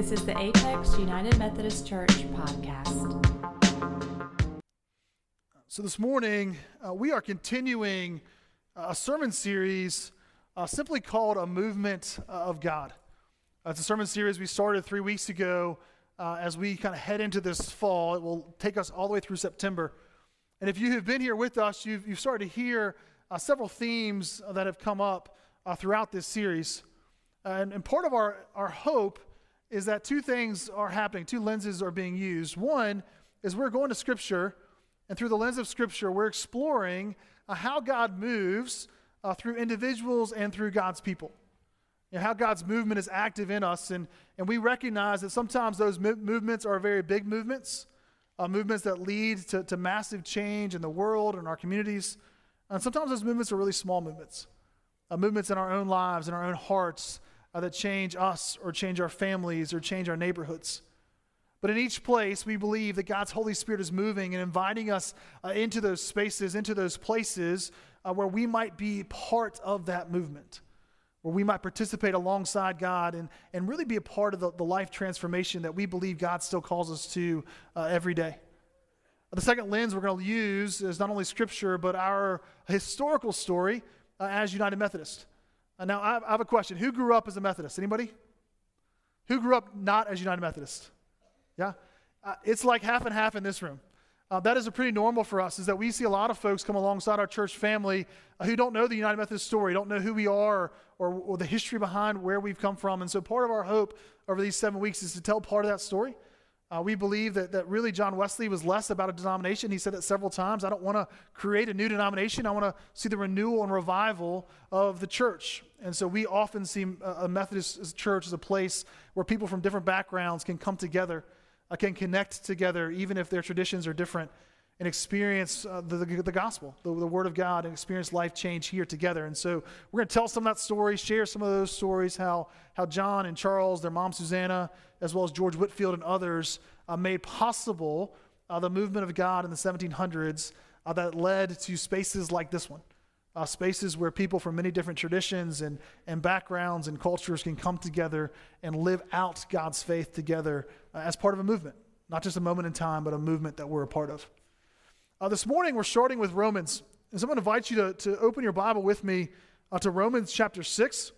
This is the Apex United Methodist Church podcast. So, this morning, uh, we are continuing a sermon series uh, simply called A Movement uh, of God. Uh, it's a sermon series we started three weeks ago uh, as we kind of head into this fall. It will take us all the way through September. And if you have been here with us, you've, you've started to hear uh, several themes that have come up throughout this series. And, and part of our, our hope is that two things are happening, two lenses are being used. One is we're going to Scripture, and through the lens of Scripture, we're exploring uh, how God moves uh, through individuals and through God's people. Know, how God's movement is active in us, and, and we recognize that sometimes those mo- movements are very big movements, uh, movements that lead to, to massive change in the world and our communities. And sometimes those movements are really small movements, uh, movements in our own lives, in our own hearts, uh, that change us or change our families or change our neighborhoods. But in each place, we believe that God's Holy Spirit is moving and inviting us uh, into those spaces, into those places uh, where we might be part of that movement, where we might participate alongside God and, and really be a part of the, the life transformation that we believe God still calls us to uh, every day. The second lens we're going to use is not only Scripture, but our historical story uh, as United Methodist. Uh, now, I have a question. Who grew up as a Methodist? Anybody? Who grew up not as United Methodist? Yeah? Uh, it's like half and half in this room. Uh, that is a pretty normal for us, is that we see a lot of folks come alongside our church family uh, who don't know the United Methodist story, don't know who we are or, or the history behind where we've come from. And so part of our hope over these seven weeks is to tell part of that story uh, we believe that, that really John Wesley was less about a denomination. He said that several times. I don't want to create a new denomination. I want to see the renewal and revival of the church. And so we often see a Methodist church as a place where people from different backgrounds can come together, uh, can connect together, even if their traditions are different and experience uh, the, the, the, gospel, the, the word of God, and experience life change here together. And so we're going to tell some of that story, share some of those stories, how, how John and Charles, their mom Susanna, as well as George Whitefield and others, uh, made possible uh, the movement of God in the 1700s uh, that led to spaces like this one. Uh, spaces where people from many different traditions and, and backgrounds and cultures can come together and live out God's faith together uh, as part of a movement. Not just a moment in time, but a movement that we're a part of. Uh, this morning, we're starting with Romans. And so I'm going to invite you to, to open your Bible with me uh, to Romans chapter 6.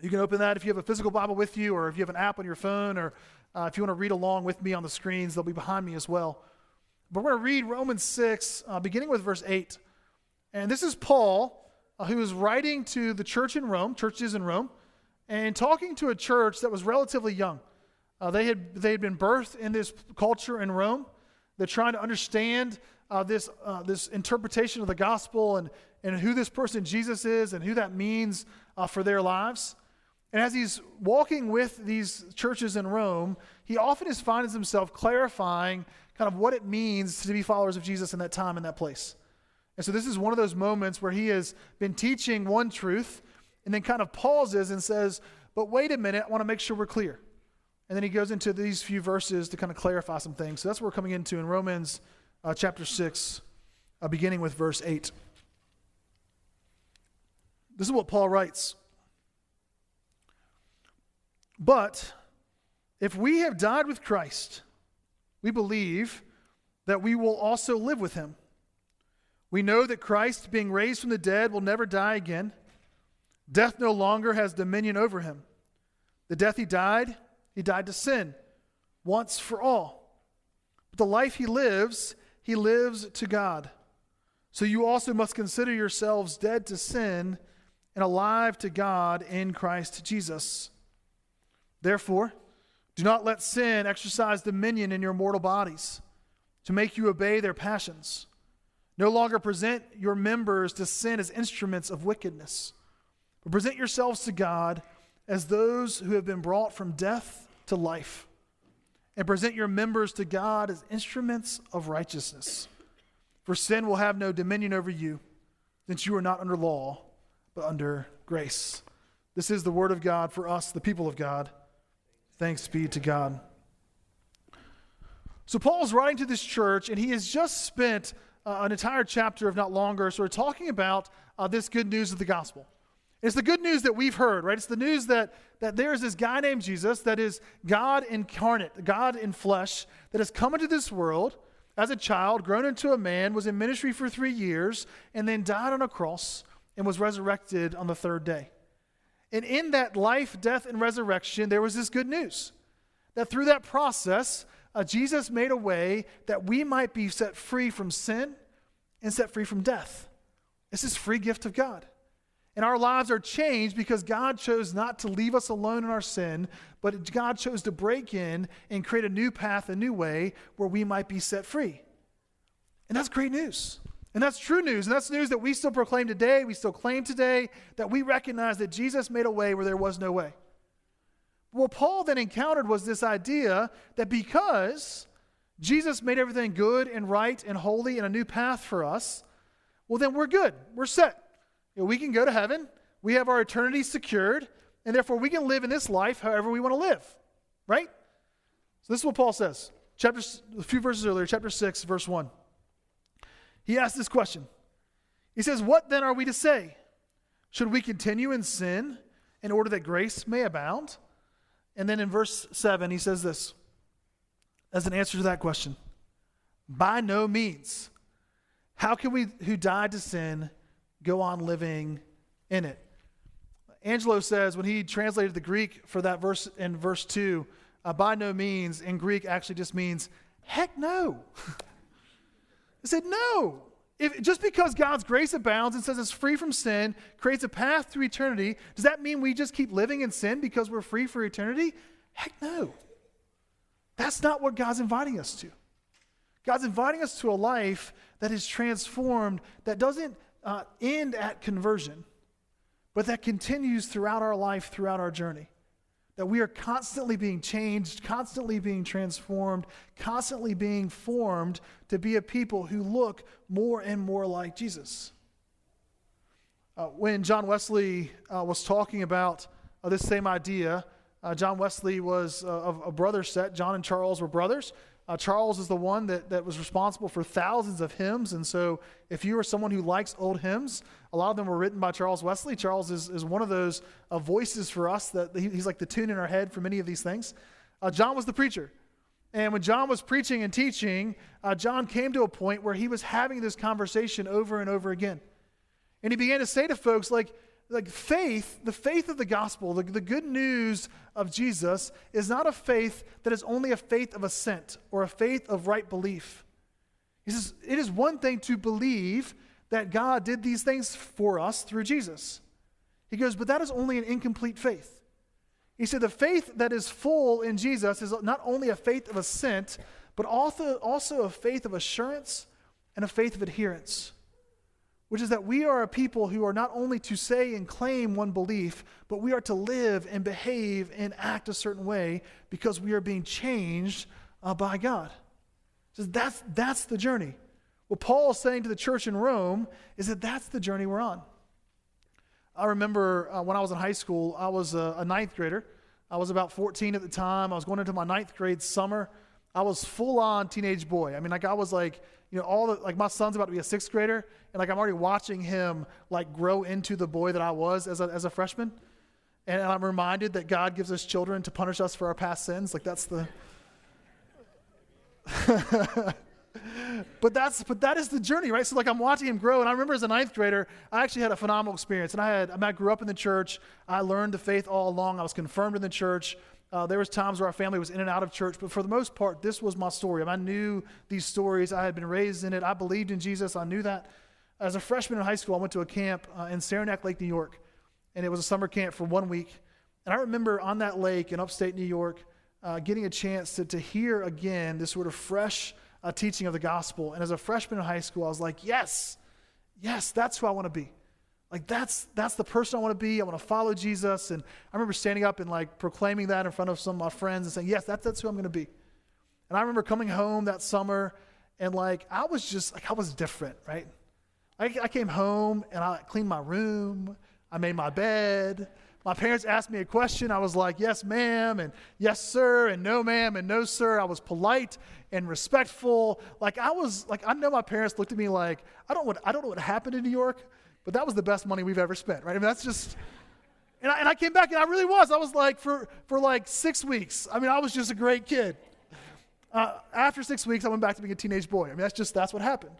You can open that if you have a physical Bible with you, or if you have an app on your phone, or uh, if you want to read along with me on the screens, they'll be behind me as well. But we're going to read Romans 6, uh, beginning with verse 8. And this is Paul, uh, who is writing to the church in Rome, churches in Rome, and talking to a church that was relatively young. Uh, they, had, they had been birthed in this culture in Rome. They're trying to understand uh, this, uh, this interpretation of the gospel and, and who this person Jesus is and who that means uh, for their lives. And as he's walking with these churches in Rome, he often is finds himself clarifying kind of what it means to be followers of Jesus in that time and that place. And so this is one of those moments where he has been teaching one truth and then kind of pauses and says, But wait a minute, I want to make sure we're clear. And then he goes into these few verses to kind of clarify some things. So that's what we're coming into in Romans uh, chapter 6, uh, beginning with verse 8. This is what Paul writes. But if we have died with Christ, we believe that we will also live with him. We know that Christ, being raised from the dead, will never die again. Death no longer has dominion over him. The death he died, he died to sin once for all. But the life he lives, he lives to God. So you also must consider yourselves dead to sin and alive to God in Christ Jesus. Therefore, do not let sin exercise dominion in your mortal bodies to make you obey their passions. No longer present your members to sin as instruments of wickedness, but present yourselves to God as those who have been brought from death to life and present your members to God as instruments of righteousness. For sin will have no dominion over you, since you are not under law, but under grace. This is the word of God for us, the people of God. Thanks be to God. So, Paul's writing to this church, and he has just spent uh, an entire chapter, if not longer, sort of talking about uh, this good news of the gospel. It's the good news that we've heard, right? It's the news that, that there's this guy named Jesus that is God incarnate, God in flesh, that has come into this world as a child, grown into a man, was in ministry for three years, and then died on a cross and was resurrected on the third day. And in that life, death, and resurrection, there was this good news that through that process, uh, Jesus made a way that we might be set free from sin and set free from death. It's this free gift of God. And our lives are changed because God chose not to leave us alone in our sin, but God chose to break in and create a new path, a new way where we might be set free. And that's great news. And that's true news. And that's news that we still proclaim today, we still claim today, that we recognize that Jesus made a way where there was no way. What Paul then encountered was this idea that because Jesus made everything good and right and holy and a new path for us, well, then we're good. We're set. You know, we can go to heaven. We have our eternity secured. And therefore, we can live in this life however we want to live. Right? So, this is what Paul says. Chapter, a few verses earlier, chapter 6, verse 1. He asks this question. He says, What then are we to say? Should we continue in sin in order that grace may abound? And then in verse 7, he says this as an answer to that question By no means. How can we who died to sin go on living in it? Angelo says when he translated the Greek for that verse in verse 2, uh, by no means in Greek actually just means heck no. he said, no. If, just because God's grace abounds and says it's free from sin, creates a path to eternity, does that mean we just keep living in sin because we're free for eternity? Heck no. That's not what God's inviting us to. God's inviting us to a life that is transformed, that doesn't uh, end at conversion, but that continues throughout our life, throughout our journey. That we are constantly being changed, constantly being transformed, constantly being formed to be a people who look more and more like Jesus. Uh, when John Wesley uh, was talking about uh, this same idea, uh, John Wesley was uh, a brother set. John and Charles were brothers. Uh, Charles is the one that, that was responsible for thousands of hymns. And so, if you are someone who likes old hymns, a lot of them were written by Charles Wesley. Charles is, is one of those uh, voices for us that he, he's like the tune in our head for many of these things. Uh, John was the preacher. And when John was preaching and teaching, uh, John came to a point where he was having this conversation over and over again. And he began to say to folks, like, like faith, the faith of the gospel, the, the good news of Jesus is not a faith that is only a faith of assent or a faith of right belief. He says it is one thing to believe that God did these things for us through Jesus. He goes, but that is only an incomplete faith. He said the faith that is full in Jesus is not only a faith of assent, but also, also a faith of assurance and a faith of adherence which is that we are a people who are not only to say and claim one belief, but we are to live and behave and act a certain way because we are being changed uh, by God. So that's, that's the journey. What Paul is saying to the church in Rome is that that's the journey we're on. I remember uh, when I was in high school, I was a, a ninth grader. I was about 14 at the time. I was going into my ninth grade summer. I was full on teenage boy. I mean, like, I was like, you know, all the, like my son's about to be a sixth grader, and like I'm already watching him like grow into the boy that I was as a, as a freshman. And, I'm reminded that God gives us children to punish us for our past sins. Like that's the. but that's but that is the journey, right? So like I'm watching him grow, and I remember as a ninth grader, I actually had a phenomenal experience. And I had I, mean, I grew up in the church. I learned the faith all along. I was confirmed in the church. Uh, there was times where our family was in and out of church, but for the most part, this was my story. I knew these stories. I had been raised in it. I believed in Jesus. I knew that. As a freshman in high school, I went to a camp uh, in Saranac Lake, New York, and it was a summer camp for one week. And I remember on that lake in upstate New York, uh, getting a chance to, to hear again this sort of fresh uh, teaching of the gospel. And as a freshman in high school, I was like, yes, yes, that's who I want to be. Like that's that's the person I want to be. I want to follow Jesus. And I remember standing up and like proclaiming that in front of some of my friends and saying, Yes, that's that's who I'm gonna be. And I remember coming home that summer and like I was just like I was different, right? I, I came home and I cleaned my room, I made my bed. My parents asked me a question. I was like, yes, ma'am, and yes, sir, and no, ma'am, and no, sir. I was polite and respectful. Like I was, like I know my parents looked at me like, I don't, what, I don't know what happened in New York, but that was the best money we've ever spent, right? I mean, that's just. And I, and I came back and I really was. I was like, for, for like six weeks, I mean, I was just a great kid. Uh, after six weeks, I went back to being a teenage boy. I mean, that's just, that's what happened.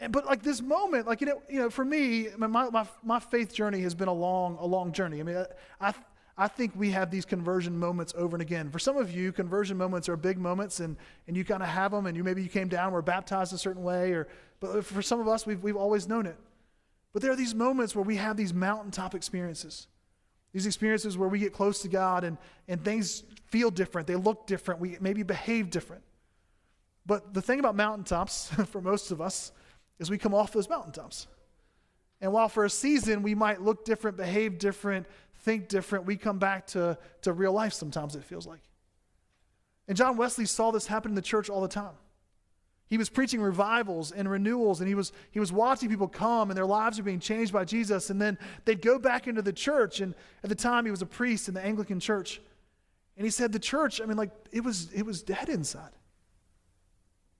And, but like this moment, like, you know, you know for me, my, my, my faith journey has been a long, a long journey. I mean, I, I, think we have these conversion moments over and again. For some of you, conversion moments are big moments and, and you kind of have them and you maybe you came down, were baptized a certain way, or, but for some of us, we've, we've always known it. But there are these moments where we have these mountaintop experiences. These experiences where we get close to God and, and things feel different, they look different, we maybe behave different. But the thing about mountaintops, for most of us, is we come off those mountaintops. And while for a season we might look different, behave different, think different, we come back to, to real life sometimes, it feels like. And John Wesley saw this happen in the church all the time. He was preaching revivals and renewals, and he was, he was watching people come and their lives were being changed by Jesus. And then they'd go back into the church. And at the time, he was a priest in the Anglican church. And he said, The church, I mean, like, it was, it was dead inside.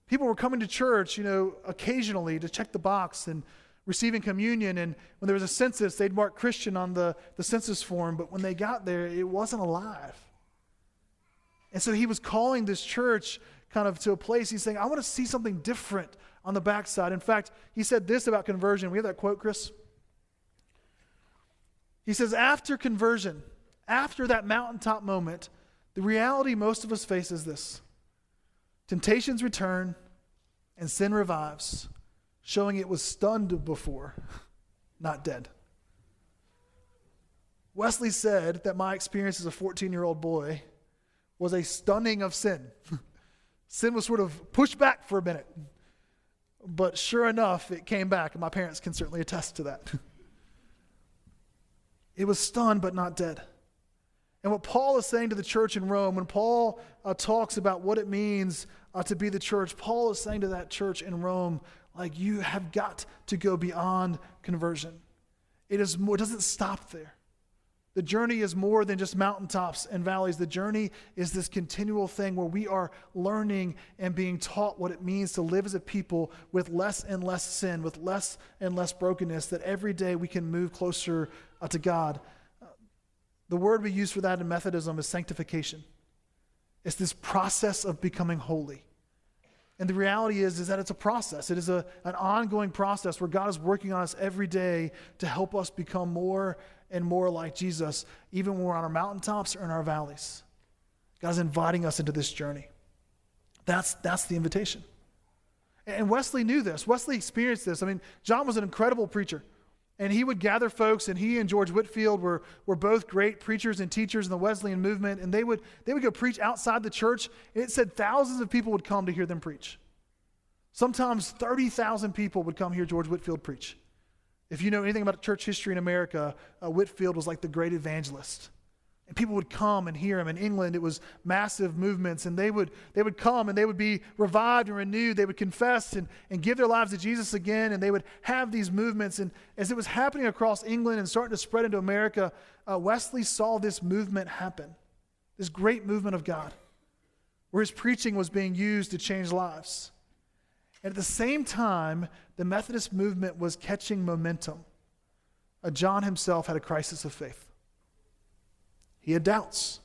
People were coming to church, you know, occasionally to check the box and receiving communion. And when there was a census, they'd mark Christian on the, the census form. But when they got there, it wasn't alive. And so he was calling this church kind of to a place he's saying, I want to see something different on the backside. In fact, he said this about conversion. We have that quote, Chris? He says, after conversion, after that mountaintop moment, the reality most of us face is this temptations return and sin revives, showing it was stunned before, not dead. Wesley said that my experience as a 14 year old boy was a stunning of sin. Sin was sort of pushed back for a minute. But sure enough, it came back, and my parents can certainly attest to that. it was stunned, but not dead. And what Paul is saying to the church in Rome, when Paul uh, talks about what it means uh, to be the church, Paul is saying to that church in Rome, like, you have got to go beyond conversion. It, is more, it doesn't stop there. The journey is more than just mountaintops and valleys. The journey is this continual thing where we are learning and being taught what it means to live as a people with less and less sin, with less and less brokenness, that every day we can move closer uh, to God. Uh, the word we use for that in Methodism is sanctification. It's this process of becoming holy. And the reality is, is that it's a process. It is a, an ongoing process where God is working on us every day to help us become more and more like Jesus, even when we're on our mountaintops or in our valleys. God's inviting us into this journey. That's, that's the invitation. And Wesley knew this. Wesley experienced this. I mean, John was an incredible preacher. And he would gather folks, and he and George Whitefield were, were both great preachers and teachers in the Wesleyan movement. And they would, they would go preach outside the church. And it said thousands of people would come to hear them preach. Sometimes 30,000 people would come hear George Whitefield preach. If you know anything about church history in America, uh, Whitefield was like the great evangelist. And people would come and hear him. In England, it was massive movements, and they would, they would come and they would be revived and renewed. They would confess and, and give their lives to Jesus again, and they would have these movements. And as it was happening across England and starting to spread into America, uh, Wesley saw this movement happen this great movement of God, where his preaching was being used to change lives. And at the same time, the Methodist movement was catching momentum. Uh, John himself had a crisis of faith. He had doubts.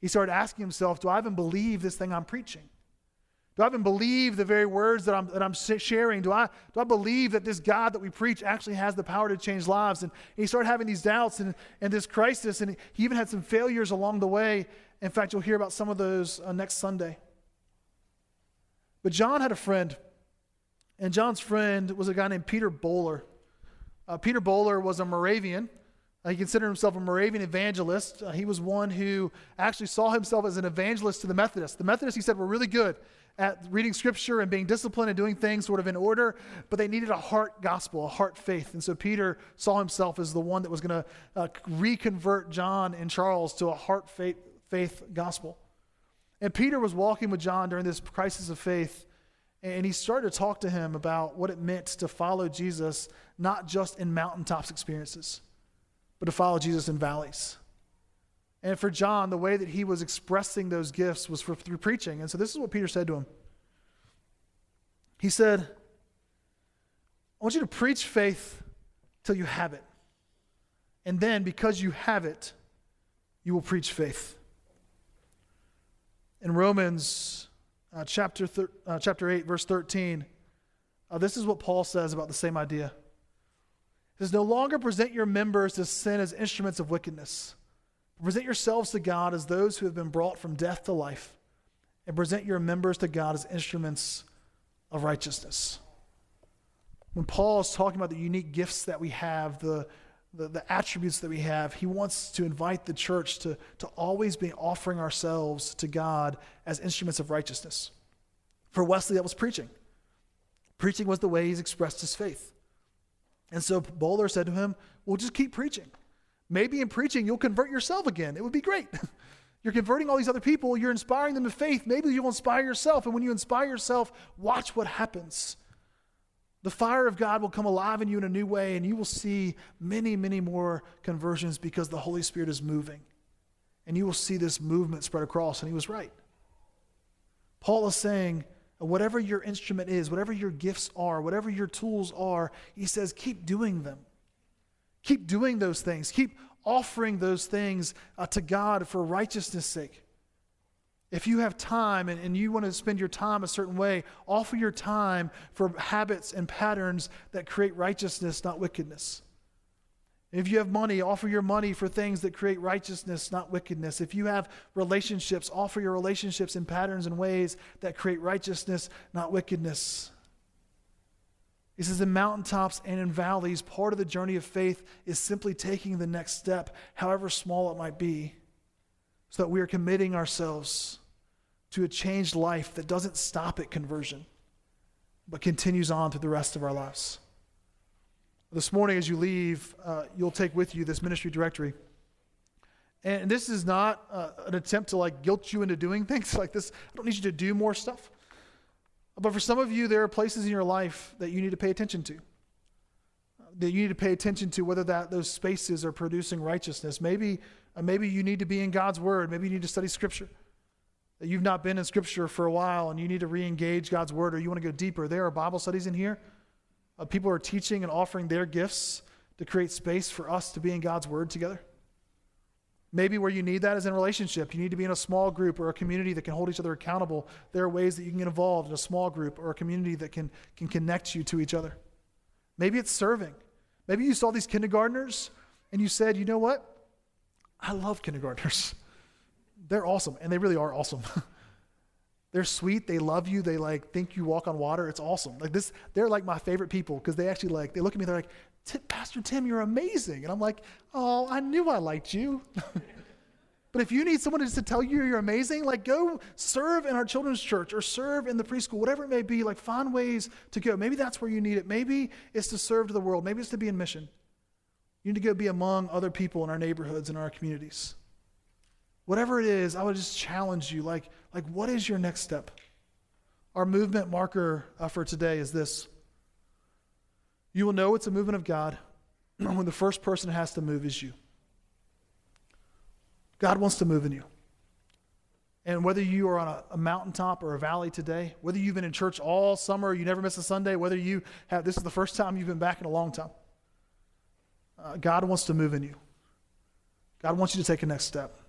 He started asking himself, Do I even believe this thing I'm preaching? Do I even believe the very words that I'm, that I'm sharing? Do I, do I believe that this God that we preach actually has the power to change lives? And he started having these doubts and, and this crisis, and he even had some failures along the way. In fact, you'll hear about some of those uh, next Sunday. But John had a friend and John's friend was a guy named Peter Böhler. Uh, Peter Böhler was a Moravian. Uh, he considered himself a Moravian evangelist. Uh, he was one who actually saw himself as an evangelist to the Methodists. The Methodists, he said, were really good at reading scripture and being disciplined and doing things sort of in order, but they needed a heart gospel, a heart faith. And so Peter saw himself as the one that was going to uh, reconvert John and Charles to a heart faith, faith gospel. And Peter was walking with John during this crisis of faith. And he started to talk to him about what it meant to follow Jesus, not just in mountaintops experiences, but to follow Jesus in valleys. And for John, the way that he was expressing those gifts was for, through preaching. And so this is what Peter said to him. He said, I want you to preach faith till you have it. And then, because you have it, you will preach faith. In Romans uh, chapter, thir- uh, chapter 8, verse 13, uh, this is what Paul says about the same idea. Says, No longer present your members to sin as instruments of wickedness. Present yourselves to God as those who have been brought from death to life, and present your members to God as instruments of righteousness. When Paul is talking about the unique gifts that we have, the, the, the, attributes that we have, he wants to invite the church to, to always be offering ourselves to God as instruments of righteousness. For Wesley, that was preaching. Preaching was the way he expressed his faith. And so Böhler said to him, Well, just keep preaching. Maybe in preaching, you'll convert yourself again. It would be great. you're converting all these other people, you're inspiring them to faith. Maybe you'll inspire yourself. And when you inspire yourself, watch what happens. The fire of God will come alive in you in a new way, and you will see many, many more conversions because the Holy Spirit is moving. And you will see this movement spread across. And he was right. Paul is saying, whatever your instrument is, whatever your gifts are, whatever your tools are, he says, keep doing them. Keep doing those things. Keep offering those things uh, to God for righteousness' sake. If you have time and, and you want to spend your time a certain way, offer your time for habits and patterns that create righteousness, not wickedness. If you have money, offer your money for things that create righteousness, not wickedness. If you have relationships, offer your relationships in patterns and ways that create righteousness, not wickedness. He says, in mountaintops and in valleys, part of the journey of faith is simply taking the next step, however small it might be, so that we are committing ourselves to a changed life that doesn't stop at conversion, but continues on through the rest of our lives. This morning, as you leave, uh, you'll take with you this ministry directory. And this is not uh, an attempt to like guilt you into doing things like this. I don't need you to do more stuff. But for some of you, there are places in your life that you need to pay attention to. That you need to pay attention to whether that those spaces are producing righteousness. Maybe, uh, maybe you need to be in God's Word. Maybe you need to study Scripture that you've not been in Scripture for a while and you need to re engage God's Word or you want to go deeper, there are Bible studies in here. Uh, people are teaching and offering their gifts to create space for us to be in God's Word together. Maybe where you need that is in relationship. You need to be in a small group or a community that can hold each other accountable. There are ways that you can get involved in a small group or a community that can, can connect you to each other. Maybe it's serving. Maybe you saw these kindergartners and you said, you know what? I love kindergartners. They're awesome, and they really are awesome. they're sweet. They love you. They like think you walk on water. It's awesome. Like this, they're like my favorite people because they actually like they look at me. They're like, Pastor Tim, you're amazing, and I'm like, oh, I knew I liked you. But if you need someone just to tell you you're amazing, like go serve in our children's church or serve in the preschool, whatever it may be, like find ways to go. Maybe that's where you need it. Maybe it's to serve to the world. Maybe it's to be in mission. You need to go be among other people in our neighborhoods and our communities. Whatever it is, I would just challenge you like, like what is your next step? Our movement marker uh, for today is this. You will know it's a movement of God when the first person has to move is you. God wants to move in you. And whether you are on a, a, mountaintop or a valley today, whether you've been in church all summer, you never miss a Sunday, whether you have this is the first time you've been back in a long time, uh, God wants to move in you. God wants you to take a next step.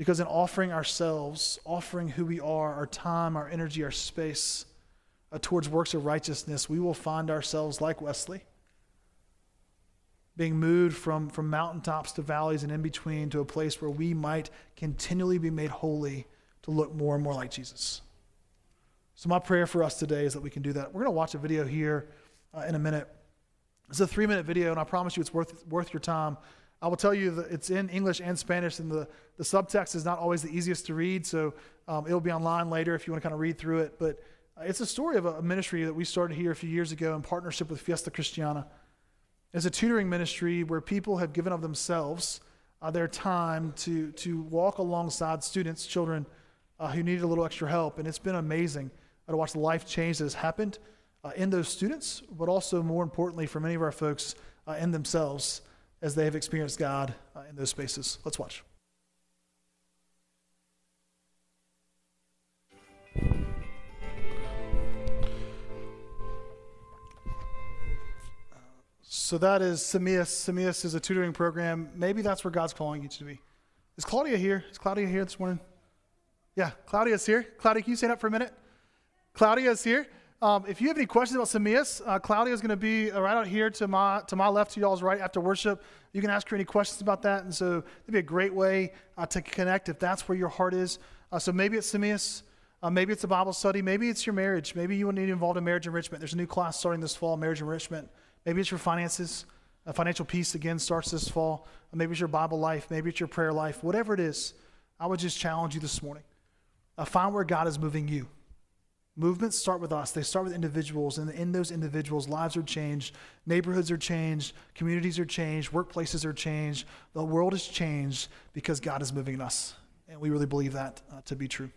Because in offering ourselves, offering who we are, our time, our energy, our space uh, towards works of righteousness, we will find ourselves like Wesley, being moved from, from mountaintops to valleys and in between to a place where we might continually be made holy to look more and more like Jesus. So, my prayer for us today is that we can do that. We're going to watch a video here uh, in a minute. It's a three minute video, and I promise you it's worth, worth your time. I will tell you that it's in English and Spanish, and the, the subtext is not always the easiest to read, so um, it'll be online later if you want to kind of read through it. But uh, it's a story of a ministry that we started here a few years ago in partnership with Fiesta Cristiana. It's a tutoring ministry where people have given of themselves uh, their time to, to walk alongside students, children uh, who needed a little extra help. And it's been amazing uh, to watch the life change that has happened uh, in those students, but also more importantly for many of our folks uh, in themselves as they have experienced God uh, in those spaces. Let's watch. So that is Samias. Samias is a tutoring program. Maybe that's where God's calling you to be. Is Claudia here? Is Claudia here this morning? Yeah, Claudia's here. Claudia, can you stand up for a minute? Claudia is here. Um, if you have any questions about Samias, uh, Claudia is going to be right out here to my to my left, to y'all's right after worship. You can ask her any questions about that, and so it'd be a great way uh, to connect if that's where your heart is. Uh, so maybe it's Samias, uh, maybe it's a Bible study, maybe it's your marriage, maybe you want to be involved in marriage enrichment. There's a new class starting this fall, marriage enrichment. Maybe it's your finances. Uh, financial peace again starts this fall. Uh, maybe it's your Bible life. Maybe it's your prayer life. Whatever it is, I would just challenge you this morning. find where God is moving you. Movements start with us. They start with individuals, and in those individuals, lives are changed, neighborhoods are changed, communities are changed, workplaces are changed. The world is changed because God is moving in us. And we really believe that uh, to be true.